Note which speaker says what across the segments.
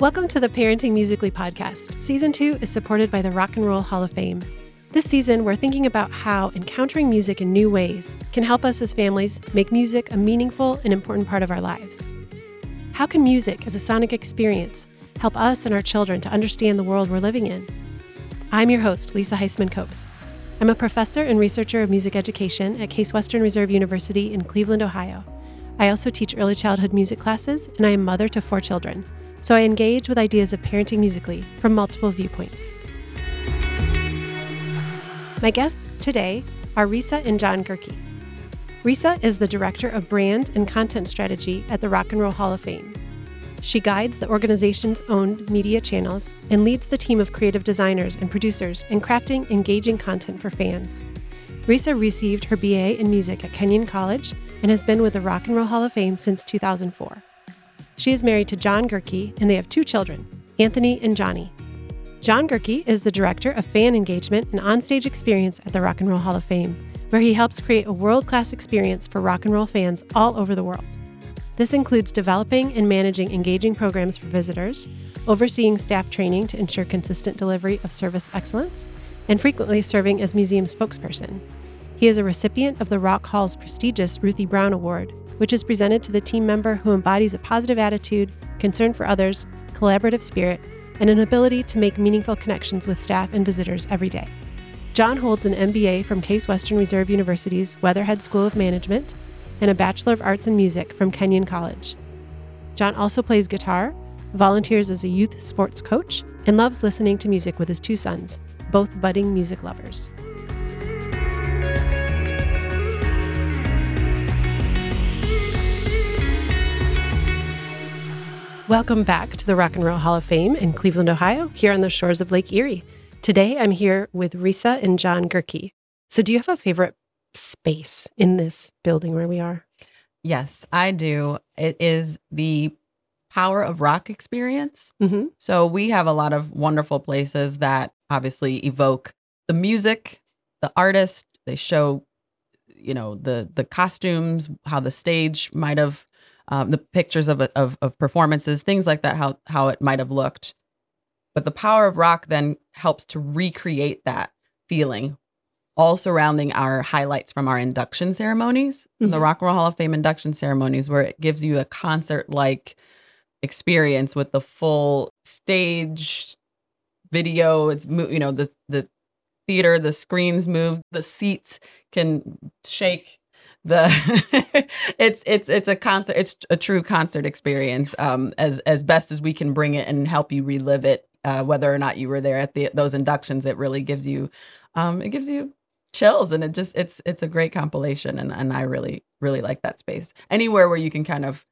Speaker 1: Welcome to the Parenting Musically podcast. Season two is supported by the Rock and Roll Hall of Fame. This season, we're thinking about how encountering music in new ways can help us as families make music a meaningful and important part of our lives. How can music as a sonic experience help us and our children to understand the world we're living in? I'm your host, Lisa Huisman Koops. I'm a professor and researcher of music education at Case Western Reserve University in Cleveland, Ohio. I also teach early childhood music classes, and I am mother to four children, so I engage with ideas of parenting musically from multiple viewpoints. My guests today are Risa and John Goehrke. Risa is the Director of Brand and Content Strategy at the Rock and Roll Hall of Fame. She guides the organization's owned media channels and leads the team of creative designers and producers in crafting engaging content for fans. Risa received her BA in music at Kenyon College and has been with the Rock and Roll Hall of Fame since 2004. She is married to John Goehrke and they have two children, Anthony and Johnny. John Goehrke is the director of fan engagement and onstage experience at the Rock and Roll Hall of Fame, where he helps create a world class experience for rock and roll fans all over the world. This includes developing and managing engaging programs for visitors, overseeing staff training to ensure consistent delivery of service excellence, and frequently serving as museum spokesperson. He is a recipient of the Rock Hall's prestigious Ruthie Brown Award, which is presented to the team member who embodies a positive attitude, concern for others, collaborative spirit, and an ability to make meaningful connections with staff and visitors every day. John holds an MBA from Case Western Reserve University's Weatherhead School of Management and a Bachelor of Arts in Music from Kenyon College. John also plays guitar, volunteers as a youth sports coach, and loves listening to music with his two sons, both budding music lovers. Welcome back to the Rock and Roll Hall of Fame in Cleveland, Ohio, here on the shores of Lake Erie. Today I'm here with Risa and John Goehrke. So, do you have a favorite space in this building where we are?
Speaker 2: Yes, I do. It is the Power of Rock experience.
Speaker 1: Mm-hmm.
Speaker 2: So we have a lot of wonderful places that obviously evoke the music, the artist. They show, you know, the the costumes, how the stage might have, um, the pictures of, of of performances, things like that, how how it might have looked. But the Power of Rock then helps to recreate that feeling all surrounding our highlights from our induction ceremonies, mm-hmm. the Rock and Roll Hall of Fame induction ceremonies, where it gives you a concert like experience with the full stage video. It's you know the the theater, the screens move, the seats can shake. The it's it's it's a concert. It's a true concert experience. Um, as as best as we can bring it and help you relive it. Uh, whether or not you were there at the those inductions, it really gives you um, it gives you chills and it just it's it's a great compilation and and I really really like that space. Anywhere where you can kind of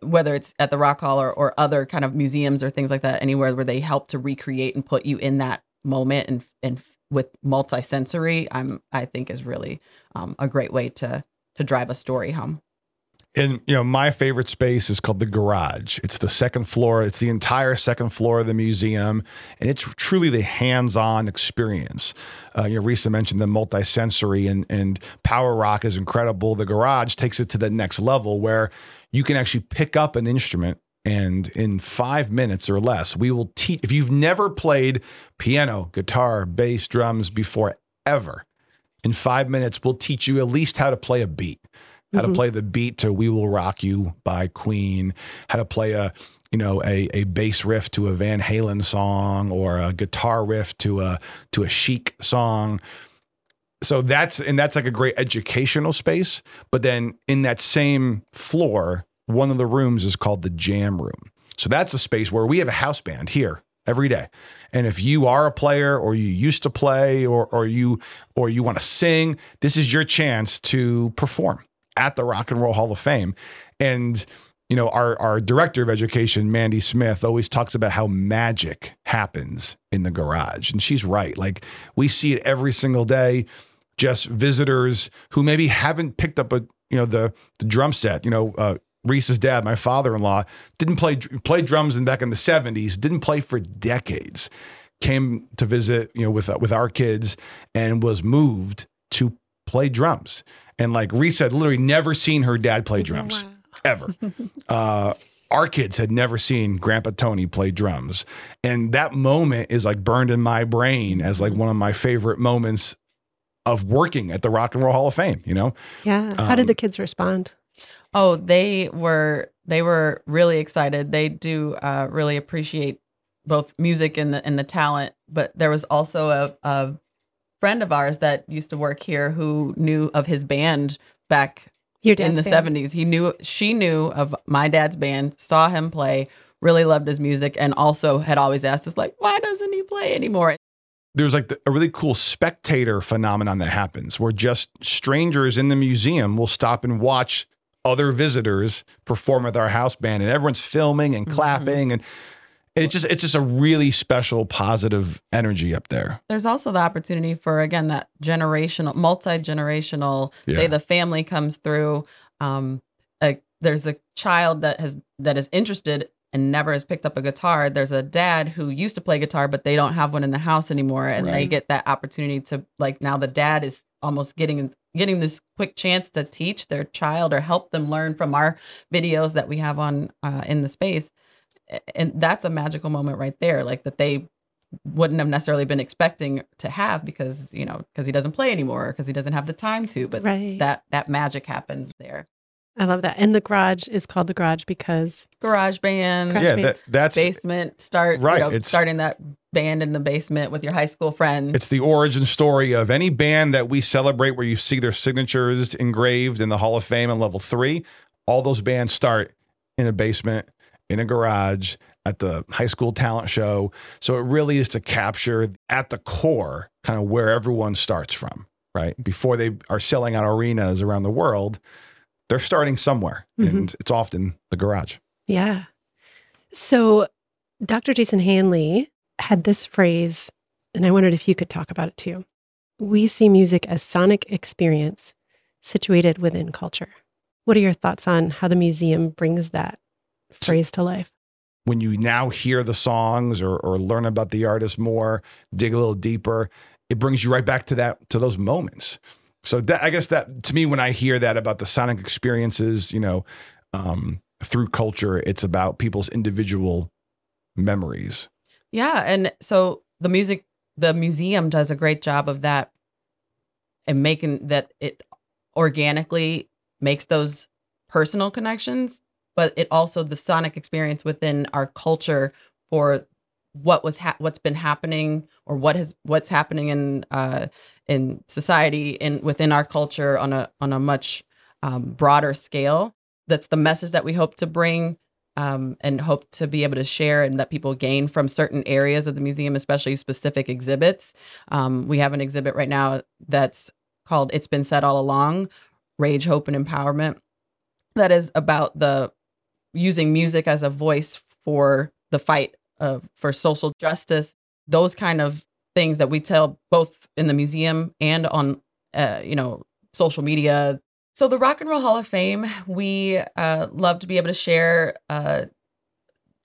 Speaker 2: whether it's at the Rock Hall or, or other kind of museums or things like that, anywhere where they help to recreate and put you in that moment and and with multisensory, I'm I think is really um, a great way to to drive a story home.
Speaker 3: And you know my favorite space is called the garage. It's the second floor. It's the entire second floor of the museum and it's truly the hands-on experience. Uh, you know Risa mentioned the multi-sensory and and power rock is incredible. The garage takes it to the next level where you can actually pick up an instrument and in five minutes or less we will teach if you've never played piano guitar bass drums before ever in five minutes we'll teach you at least how to play a beat how mm-hmm. to play the beat to "We Will Rock You" by Queen, how to play a you know a a bass riff to a Van Halen song or a guitar riff to a to a Chic song. So that's and that's like a great educational space. But then in that same floor, one of the rooms is called the jam room. So that's a space where we have a house band here every day. And if you are a player or you used to play or or you or you want to sing, this is your chance to perform at the Rock and Roll Hall of Fame. And you know, our our director of education, Mandy Smith, always talks about how magic happens in the garage. And she's right. Like we see it every single day. Just visitors who maybe haven't picked up a you know the the drum set. You know, uh, Risa's dad, my father-in-law, didn't play play drums in back in the '70s. Didn't play for decades. Came to visit, you know, with uh, with our kids, and was moved to play drums. And like Reese had literally never seen her dad play drums wow. ever. uh, our kids had never seen Grandpa Tony play drums. And that moment is like burned in my brain as like one of my favorite moments of working at the Rock and Roll Hall of Fame, you know?
Speaker 1: Yeah. How did
Speaker 3: Um,
Speaker 1: the kids respond?
Speaker 2: Oh, they were they were really excited. They do uh, really appreciate both music and the and the talent. But there was also a, a friend of ours that used to work here who knew of his band back in the
Speaker 1: band?
Speaker 2: seventies. He knew she knew of my dad's band, saw him play, really loved his music, and also had always asked us like, why doesn't he play anymore?
Speaker 3: there's like the, a really cool spectator phenomenon that happens where just strangers in the museum will stop and watch other visitors perform with our house band and everyone's filming and
Speaker 2: Mhm.
Speaker 3: clapping and it's just it's just a really special positive energy up there
Speaker 2: There's also the opportunity for again that generational, multi generational.
Speaker 3: Yeah.
Speaker 2: Say the family comes through. Um, a, there's a child that has that is interested and never has picked up a guitar. There's a dad who used to play guitar, but they don't have one in the house anymore, and they get that opportunity to like now the dad is almost getting getting this quick chance to teach their child or help them learn from our videos that we have on uh, in the space and that's a magical moment right there like that they wouldn't have necessarily been expecting to have because you know because he doesn't play anymore because he doesn't have the time to but
Speaker 1: Right.
Speaker 2: that that magic happens there
Speaker 1: I love that. And the garage is called the garage because
Speaker 2: garage band.
Speaker 1: Garage
Speaker 3: yeah that, that's
Speaker 2: basement start
Speaker 3: Right,
Speaker 2: you know,
Speaker 3: it's-
Speaker 2: starting that band in the basement with your high school friends.
Speaker 3: It's the origin story of any band that we celebrate where you see their signatures engraved in the hall of fame in level three all those bands start in a basement in a garage at the high school talent show. So it really is to capture at the core kind of where everyone starts from right? Before they are selling out arenas around the world they're starting somewhere
Speaker 1: Mhm.
Speaker 3: and it's often the garage
Speaker 1: Yeah. So Dr. Jason Hanley had this phrase, and I wondered if you could talk about it too. We see music as sonic experience situated within culture. What are your thoughts on how the museum brings that phrase to life?
Speaker 3: when you now hear the songs or, or learn about the artist more, dig a little deeper, it brings you right back to that to those moments. So that I guess that to me, when I hear that about the sonic experiences, you know, um, through culture, it's about people's individual memories.
Speaker 2: Yeah, and so the music, the museum does a great job of that, and making that it organically makes those personal connections, but it also the sonic experience within our culture for what was ha- what's been happening or what has what's happening in uh in society in within our culture on a on a much um, broader scale. That's the message that we hope to bring um, and hope to be able to share and that people gain from certain areas of the museum, especially specific exhibits. Um, we have an exhibit right now that's called It's Been Said All Along Rage, Hope, and Empowerment. That is about the using music as a voice for the fight uh, for social justice, those kind of things that we tell both in the museum and on, uh, you know, social media. So the Rock and Roll Hall of Fame, we uh, love to be able to share uh,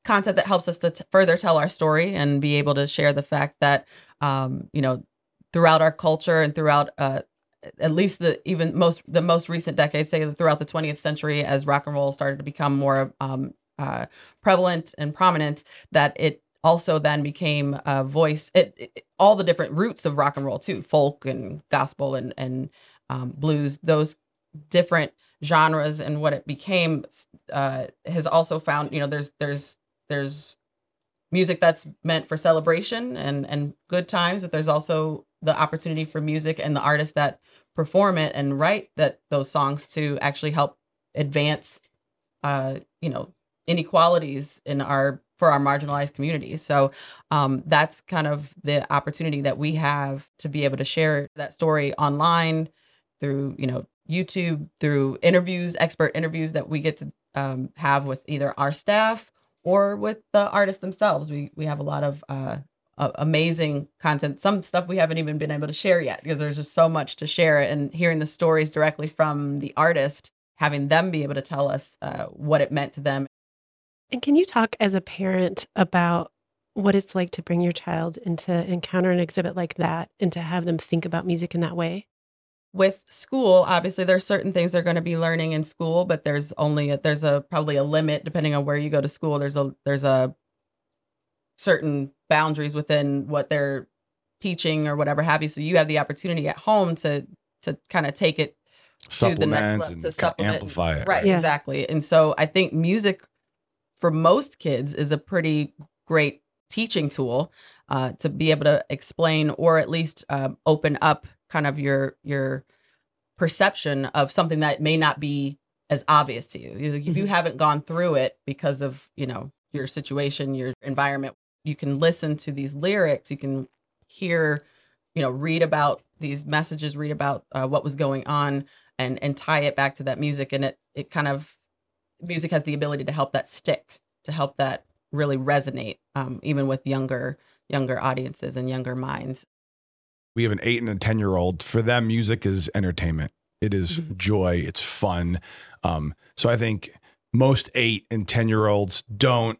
Speaker 2: content that helps us to t- further tell our story and be able to share the fact that, um, you know, throughout our culture and throughout uh, at least the even most the most recent decades, say throughout the 20th century, as rock and roll started to become more um, uh, prevalent and prominent, that it also then became a voice. It, it all the different roots of rock and roll too, folk and gospel and and um, blues. Those different genres and what it became uh, has also found. You know, there's there's there's music that's meant for celebration and and good times, but there's also the opportunity for music and the artists that perform it and write that those songs to actually help advance uh you know inequalities in our for our marginalized communities so um that's kind of the opportunity that we have to be able to share that story online through you know youtube through interviews expert interviews that we get to um, have with either our staff or with the artists themselves we we have a lot of uh uh, amazing content. Some stuff we haven't even been able to share yet because there's just so much to share. And hearing the stories directly from the artist, having them be able to tell us uh, what it meant to them.
Speaker 1: And can you talk as a parent about what it's like to bring your child into encounter an exhibit like that and to have them think about music in that way?
Speaker 2: with school obviously there's certain things they're going to be learning in school but there's only a, there's a probably a limit depending on where you go to school there's a there's a certain boundaries within what they're teaching or whatever have you so you have the opportunity at home to to kind of take it to the next level to supplement
Speaker 3: amplify it.
Speaker 2: right
Speaker 1: Yeah.
Speaker 2: exactly and so i think music for most kids is a pretty great teaching tool uh, to be able to explain or at least um, open up kind of your your perception of something that may not be as obvious to you if you
Speaker 1: Mhm.
Speaker 2: haven't gone through it because of you know your situation your environment you can listen to these lyrics you can hear you know read about these messages read about uh, what was going on and and tie it back to that music and it it kind of music has the ability to help that stick to help that really resonate um, even with younger younger audiences and younger minds
Speaker 3: we have an eight and a 10 year old. For them, music is entertainment, it is
Speaker 1: Mhm.
Speaker 3: joy, it's fun. Um, so I think most eight and 10 year olds don't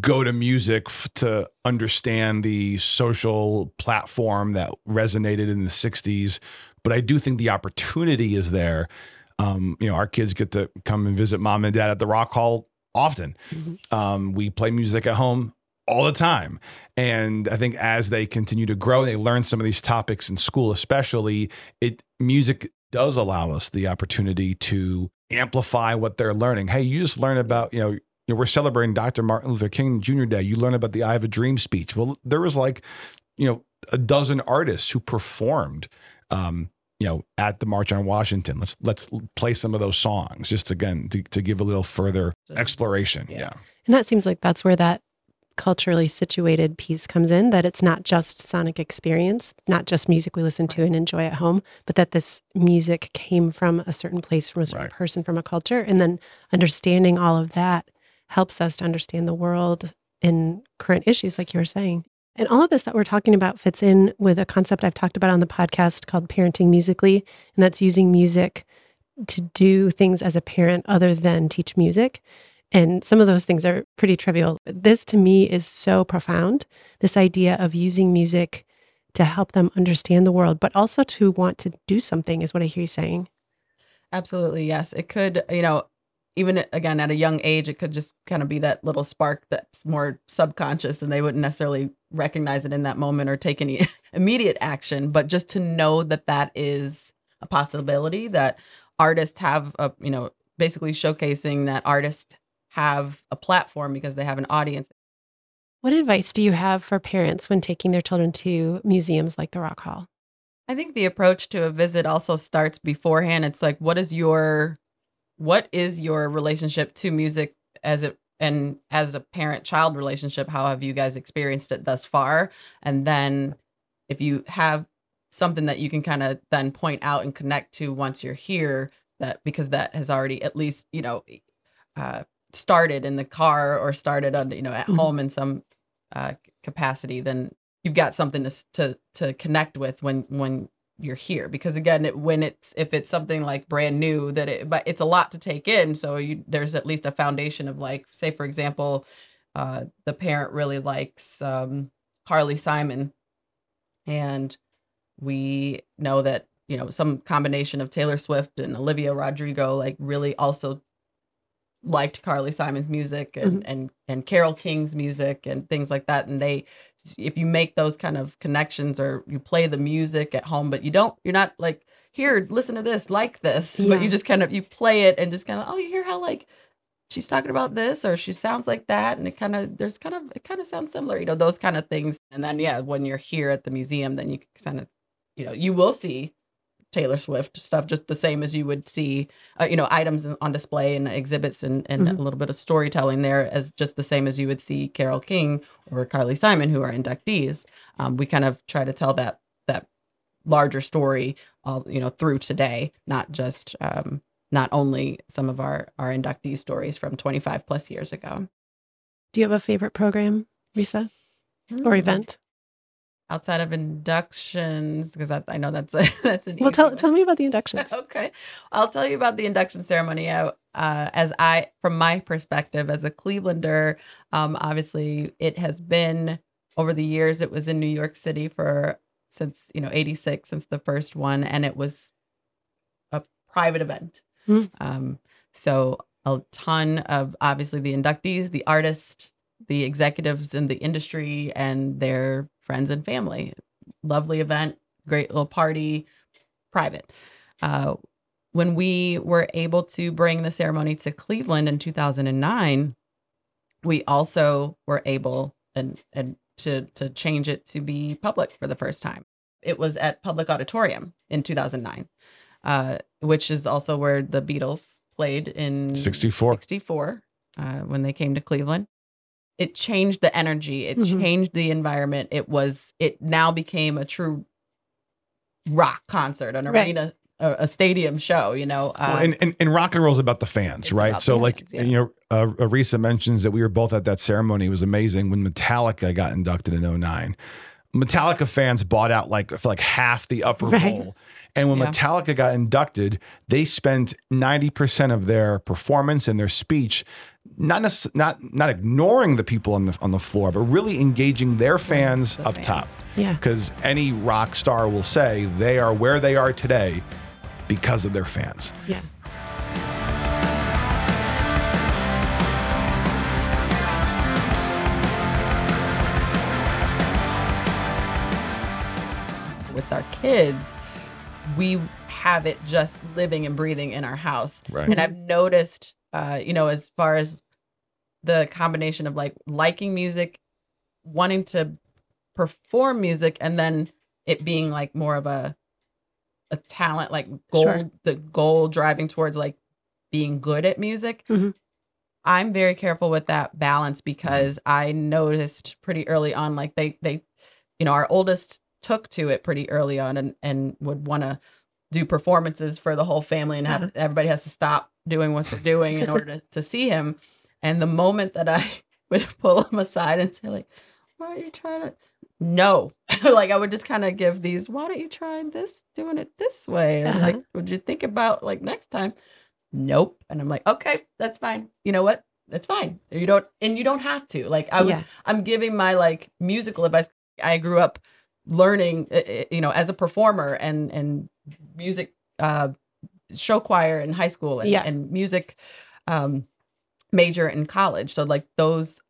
Speaker 3: go to music f- to understand the social platform that resonated in the 60s. But I do think the opportunity is there. Um, you know, our kids get to come and visit mom and dad at the Rock Hall often.
Speaker 1: Mhm.
Speaker 3: Um, we play music at home all the time. And I think as they continue to grow, they learn some of these topics in school, especially it music does allow us the opportunity to amplify what they're learning. Hey, you just learn about, you know, you know, we're celebrating Dr. Martin Luther King Jr. Day. You learn about the I Have a Dream speech. Well, there was like, you know, a dozen artists who performed um, you know, at the March on Washington. Let's let's play some of those songs just again to, to give a little further exploration.
Speaker 2: Yeah.
Speaker 3: yeah.
Speaker 1: And that seems like that's where that culturally situated piece comes in that it's not just sonic experience, not just music we listen to and enjoy at home, but that this music came from a certain place, from a certain
Speaker 3: Right.
Speaker 1: person, from a culture. And then understanding all of that helps us to understand the world and current issues, like you were saying. And all of this that we're talking about fits in with a concept I've talked about on the podcast called Parenting Musically, and that's using music to do things as a parent other than teach music. And some of those things are pretty trivial. This to me is so profound this idea of using music to help them understand the world, but also to want to do something, is what I hear you saying.
Speaker 2: Absolutely, yes. It could, you know, even again at a young age, it could just kind of be that little spark that's more subconscious and they wouldn't necessarily recognize it in that moment or take any immediate action. But just to know that that is a possibility, that artists have, a, you know, basically showcasing that artists have a platform because they have an audience.
Speaker 1: What advice do you have for parents when taking their children to museums like the Rock Hall?
Speaker 2: I think the approach to a visit also starts beforehand. It's like, what is your, what is your relationship to music as it and as a parent child relationship? How have you guys experienced it thus far? And then if you have something that you can kind of then point out and connect to once you're here, that because that has already at least you know uh, started in the car or started on you know at
Speaker 1: Mhm.
Speaker 2: home in some uh, capacity, then you've got something to to to connect with when when you're here because again it, when it's if it's something like brand new that it but it's a lot to take in so you there's at least a foundation of like say for example uh the parent really likes um Carly Simon and we know that you know some combination of Taylor Swift and Olivia Rodrigo like really also liked Carly Simon's music and mm-hmm. and and Carole King's music and things like that. And they if you make those kind of connections or you play the music at home but you don't you're not like here listen to this like this but you just kind of you play it and just kind of oh you hear how like she's talking about this or she sounds like that. And it kind of there's kind of it kind of sounds similar you know those kind of things. And then yeah when you're here at the museum then you kind of you know you will see Taylor Swift stuff just the same as you would see uh, you know items on display and exhibits and, and
Speaker 1: Mhm.
Speaker 2: a little bit of storytelling there as just the same as you would see Carole King or Carly Simon who are inductees um, we kind of try to tell that that larger story all you know through today not just um, not only some of our our inductee stories from 25 plus years ago
Speaker 1: Do you have a favorite program, Risa, or
Speaker 2: Hmm.
Speaker 1: event?
Speaker 2: Outside of inductions because I, know that's that's an
Speaker 1: Well, tell,
Speaker 2: one.
Speaker 1: tell me about the inductions.
Speaker 2: okay i'll tell you about the induction ceremony I, uh, as i from my perspective as a clevelander um, obviously it has been over the years it was in new york city for since you know 86 since the first one and it was a private event.
Speaker 1: Hmm.
Speaker 2: Um, so a ton of obviously the inductees, the artists, the executives in the industry, and their friends and family. Lovely event, great little party, private. Uh, when we were able to bring the ceremony to Cleveland in 2009, we also were able and and to to change it to be public for the first time. It was at Public Auditorium in 2009, uh, which is also where the Beatles played in
Speaker 3: 64.
Speaker 2: 64 uh, when they came to Cleveland. It changed the energy. It
Speaker 1: Mhm.
Speaker 2: changed the environment. It was. It now became a true rock concert, an
Speaker 1: Right.
Speaker 2: arena, a, a stadium show. You know, uh,
Speaker 3: Well, and, and, and rock and roll is about the fans, right? So, like,
Speaker 2: fans, yeah.
Speaker 3: you know, uh, Arisa mentions that we were both at that ceremony. It was amazing when Metallica got inducted in 09. Metallica fans bought out like for like half the upper
Speaker 1: Right.
Speaker 3: bowl. And when
Speaker 2: Yeah.
Speaker 3: Metallica got inducted, they spent 90% of their performance and their speech not necess- not not ignoring the people on the on the floor, but really engaging their fans
Speaker 2: the
Speaker 3: up top.
Speaker 1: Yeah.
Speaker 3: Because any rock star will say they are where they are today because of their fans.
Speaker 1: Yeah.
Speaker 2: with our kids, we have it just living and breathing in our house.
Speaker 3: Right.
Speaker 2: And I've noticed, uh, you know, as far as the combination of like liking music, wanting to perform music, and then it being like more of a a talent, like goal,
Speaker 1: Sure.
Speaker 2: the goal driving towards like being good at music.
Speaker 1: Mhm.
Speaker 2: I'm very careful with that balance because I noticed pretty early on, like they they, you know, our oldest took to it pretty early on and and would want to do performances for the whole family and have
Speaker 1: Uh-huh.
Speaker 2: everybody has to stop doing what they're doing in order to, to see him. And the moment that I would pull him aside and say, like, why are you trying to no. like I would just kind of give these, why don't you try this doing it this way? And like,
Speaker 1: Uh-huh.
Speaker 2: would you think about like next time? Nope. And I'm like, okay, that's fine. You know what? That's fine. You don't and you don't have to. Like I was
Speaker 1: Yeah.
Speaker 2: I'm giving my like musical advice. I grew up learning uh, uh, you know as a performer and and music uh show choir in high school and,
Speaker 1: Yeah.
Speaker 2: and music um major in college so like those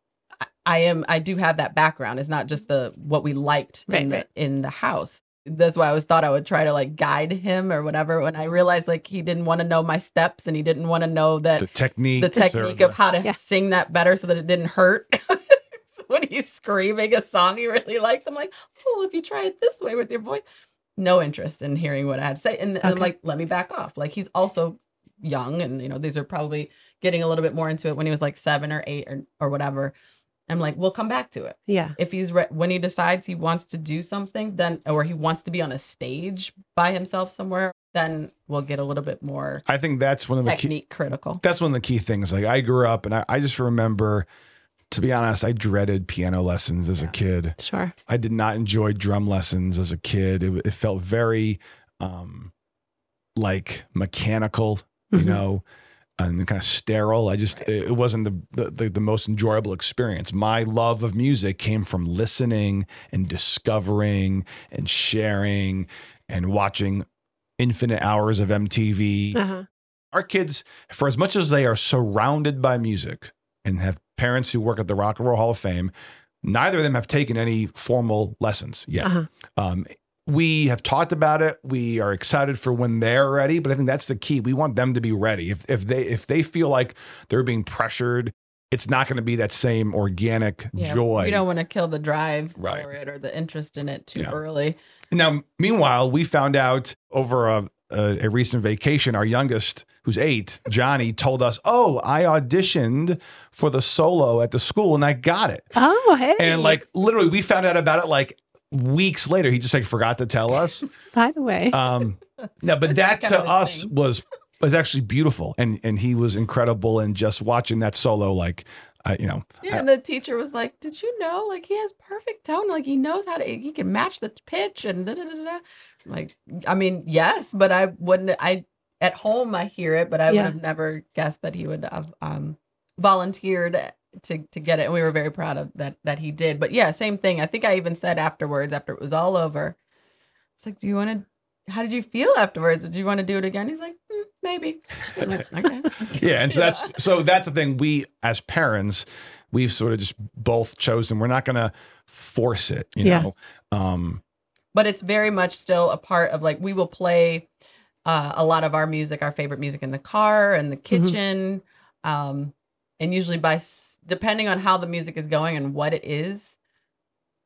Speaker 2: I- i am i do have that background it's not just the what we liked
Speaker 1: Right,
Speaker 2: in,
Speaker 1: right.
Speaker 2: The, in the house that's why i always thought i would try to like guide him or whatever when i realized like he didn't want to know my steps and he didn't want to know that
Speaker 3: The technique.
Speaker 2: the technique of how to
Speaker 1: Yeah.
Speaker 2: sing that better so that it didn't hurt. So when he's screaming a song he really likes, I'm like, oh, if you try it this way with your voice, no interest in hearing what I had to say. And, and I'm like, let me back off. Like he's also young, and you know, these are probably getting a little bit more into it when he was like seven or eight or or whatever. I'm like, we'll come back to it
Speaker 1: Yeah.
Speaker 2: if he's re- when he decides he wants to do something then or he wants to be on a stage by himself somewhere then we'll get a little bit more
Speaker 3: I think that's one of the key,
Speaker 2: critical
Speaker 3: that's one of the key things. Like I grew up and I, I just remember, to be honest, I dreaded piano lessons as a kid.
Speaker 1: Sure.
Speaker 3: I did not enjoy drum lessons as a kid. It, it felt very um, like mechanical, you
Speaker 1: Mhm.
Speaker 3: know, and kind of sterile. I just it, it wasn't the, the the the most enjoyable experience. My love of music came from listening and discovering and sharing and watching infinite hours of MTV
Speaker 1: Uh-huh.
Speaker 3: our kids, for as much as they are surrounded by music and have parents who work at the Rock and Roll Hall of Fame, neither of them have taken any formal lessons yet.
Speaker 1: Uh-huh.
Speaker 3: Um, we have talked about it. We are excited for when they're ready, but I think that's the key. We want them to be ready. If if they if they feel like they're being pressured, it's not going to be that same organic
Speaker 2: Yeah,
Speaker 3: joy.
Speaker 2: You don't want to kill the drive
Speaker 3: Right.
Speaker 2: for it or the interest in it too
Speaker 3: Yeah.
Speaker 2: early.
Speaker 3: Now, meanwhile, we found out over a, a, a recent vacation, our youngest, who's eight, Johnny, told us, "Oh, I auditioned for the solo at the school and I got it."
Speaker 1: Oh, hey.
Speaker 3: And like literally, we found out about it like weeks later. He just like forgot to tell us.
Speaker 1: by the way.
Speaker 3: Um, no, but that
Speaker 2: That's
Speaker 3: to
Speaker 2: kind of his
Speaker 3: us
Speaker 2: thing.
Speaker 3: was was actually beautiful, and and he was incredible. And just watching that solo, like, I, you know,
Speaker 2: Yeah,
Speaker 3: I-
Speaker 2: and the teacher was like, "Did you know? Like he has perfect tone. Like he knows how to. He can match the pitch and da da da da." I'm Like, I mean, yes, but I wouldn't. I at home I hear it, but I
Speaker 1: Yeah.
Speaker 2: would have never guessed that he would have um, volunteered to to get it, and we were very proud of that that he did. But yeah, same thing. I think I even said afterwards, after it was all over, it's like, "Do you want to?" How did you feel afterwards? Did you want to do it again? He's like, "Hmm, maybe. Like, okay.
Speaker 3: Yeah, and so that's so that's the thing. We as parents, we've sort of just both chosen. We're not going to force it, you
Speaker 1: Yeah.
Speaker 3: know. Um,
Speaker 2: but it's very much still a part of like we will play uh, a lot of our music, our favorite music in the car and the kitchen, um, and usually by depending on how the music is going and what it is,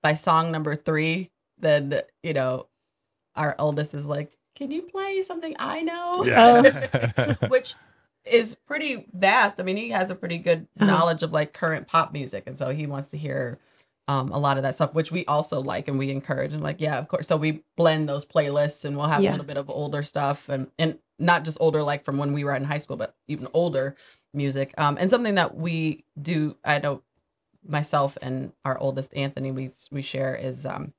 Speaker 2: by song number three, then you know our oldest is like, "Can you play something I know?"
Speaker 3: yeah.
Speaker 2: which is pretty vast. I mean, he has a pretty good
Speaker 1: Uh-huh.
Speaker 2: knowledge of like current pop music, and so he wants to hear um, a lot of that stuff, which we also like and we encourage. And like, yeah, of course. So we blend those playlists, and we'll have
Speaker 1: Yeah.
Speaker 2: a little bit of older stuff, and and not just older like from when we were in high school, but even older music. Um, and something that we do, I know myself and our oldest Anthony, we we share is um,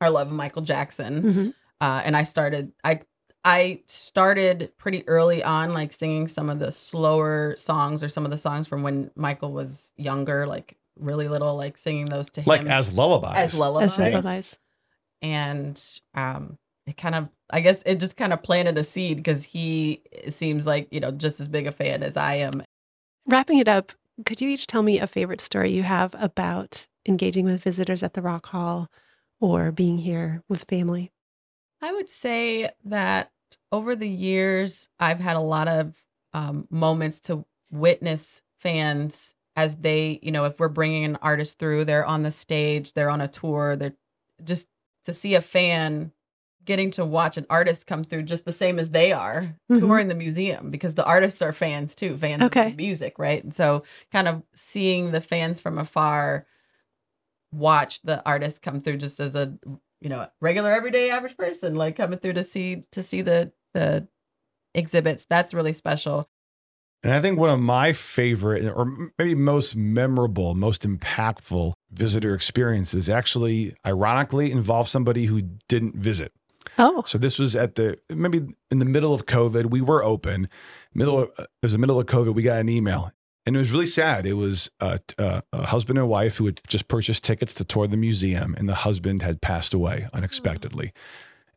Speaker 2: our love of Michael Jackson
Speaker 1: Mhm.
Speaker 2: uh, and I started I I started pretty early on like singing some of the slower songs or some of the songs from when Michael was younger like really little like singing those to him
Speaker 3: like as lullabies.
Speaker 2: as lullabies
Speaker 1: As lullabies.
Speaker 2: and um it kind of I guess it just kind of planted a seed because he seems like you know just as big a fan as I am
Speaker 1: Wrapping it up, could you each tell me a favorite story you have about engaging with visitors at the Rock Hall or being here with family?
Speaker 2: I would say that over the years, I've had a lot of um, moments to witness fans as they, you know, if we're bringing an artist through, they're on the stage, they're on a tour, they're just to see a fan getting to watch an artist come through just the same as they are
Speaker 1: Mhm.
Speaker 2: touring the museum because the artists are fans too, fans
Speaker 1: Okay.
Speaker 2: of music, right? And so kind of seeing the fans from afar watch the artist come through just as a you know regular everyday average person like coming through to see to see the the exhibits that's really special
Speaker 3: And I think one of my favorite, or maybe most memorable, most impactful visitor experiences actually, ironically, involved somebody who didn't visit.
Speaker 1: Oh,
Speaker 3: So this was at the maybe in the middle of COVID. We were open. Middle of, uh, it was the middle of COVID. We got an email, and it was really sad. It was a, a, a husband and wife who had just purchased tickets to tour the museum, and the husband had passed away hmm. unexpectedly.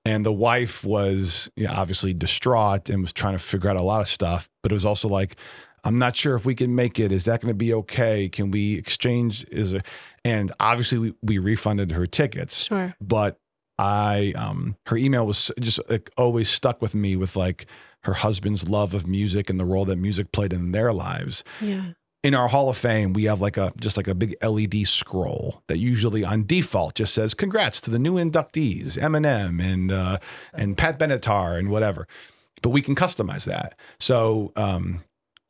Speaker 3: And the wife was you know, obviously distraught and was trying to figure out a lot of stuff. But it was also like, I'm not sure if we can make it. Is that going to be okay? Can we exchange? Is it? And obviously, we, we refunded her tickets
Speaker 1: sure.
Speaker 3: but I um her email was just like always stuck with me with like her husband's love of music and the role that music played in their lives.
Speaker 1: Yeah.
Speaker 3: In our Hall of Fame, we have like a just like a big LED scroll that usually on default just says congrats to the new inductees, Eminem and uh and Pat Benatar and whatever. But we can customize that. So um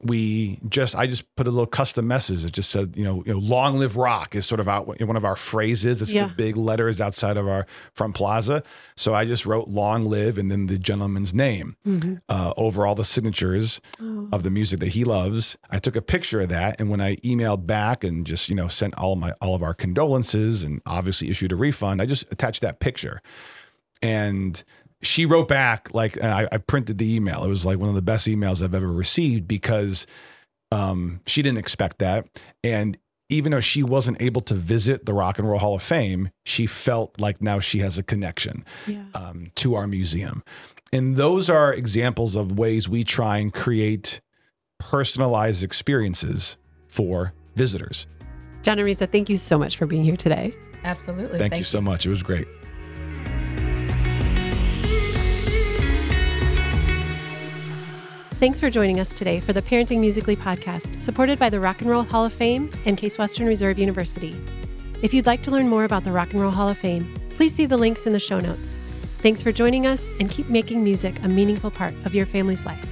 Speaker 3: we just I just put a little custom message that just said, you know, you know, long live rock is sort of out in one of our phrases. It's
Speaker 1: Yeah.
Speaker 3: the big letters outside of our front plaza. So I just wrote long live and then the gentleman's name
Speaker 1: Mhm.
Speaker 3: uh, over all the signatures
Speaker 1: Oh.
Speaker 3: of the music that he loves. I took a picture of that, and when I emailed back and just you know sent all my all of our condolences and obviously issued a refund, I just attached that picture, and she wrote back like and I, I printed the email. It was like one of the best emails I've ever received because um, she didn't expect that, and even though she wasn't able to visit the Rock and Roll Hall of Fame, she felt like now she has a connection
Speaker 1: Yeah.
Speaker 3: um, to our museum. And those are examples of ways we try and create personalized experiences for visitors.
Speaker 1: John and Risa, thank you so much for being here today.
Speaker 2: absolutely
Speaker 3: Thank, you so much. It was great.
Speaker 1: Thanks for joining us today for the Parenting Musically podcast, supported by the Rock and Roll Hall of Fame and Case Western Reserve University. If you'd like to learn more about the Rock and Roll Hall of Fame, please see the links in the show notes. Thanks for joining us and keep making music a meaningful part of your family's life.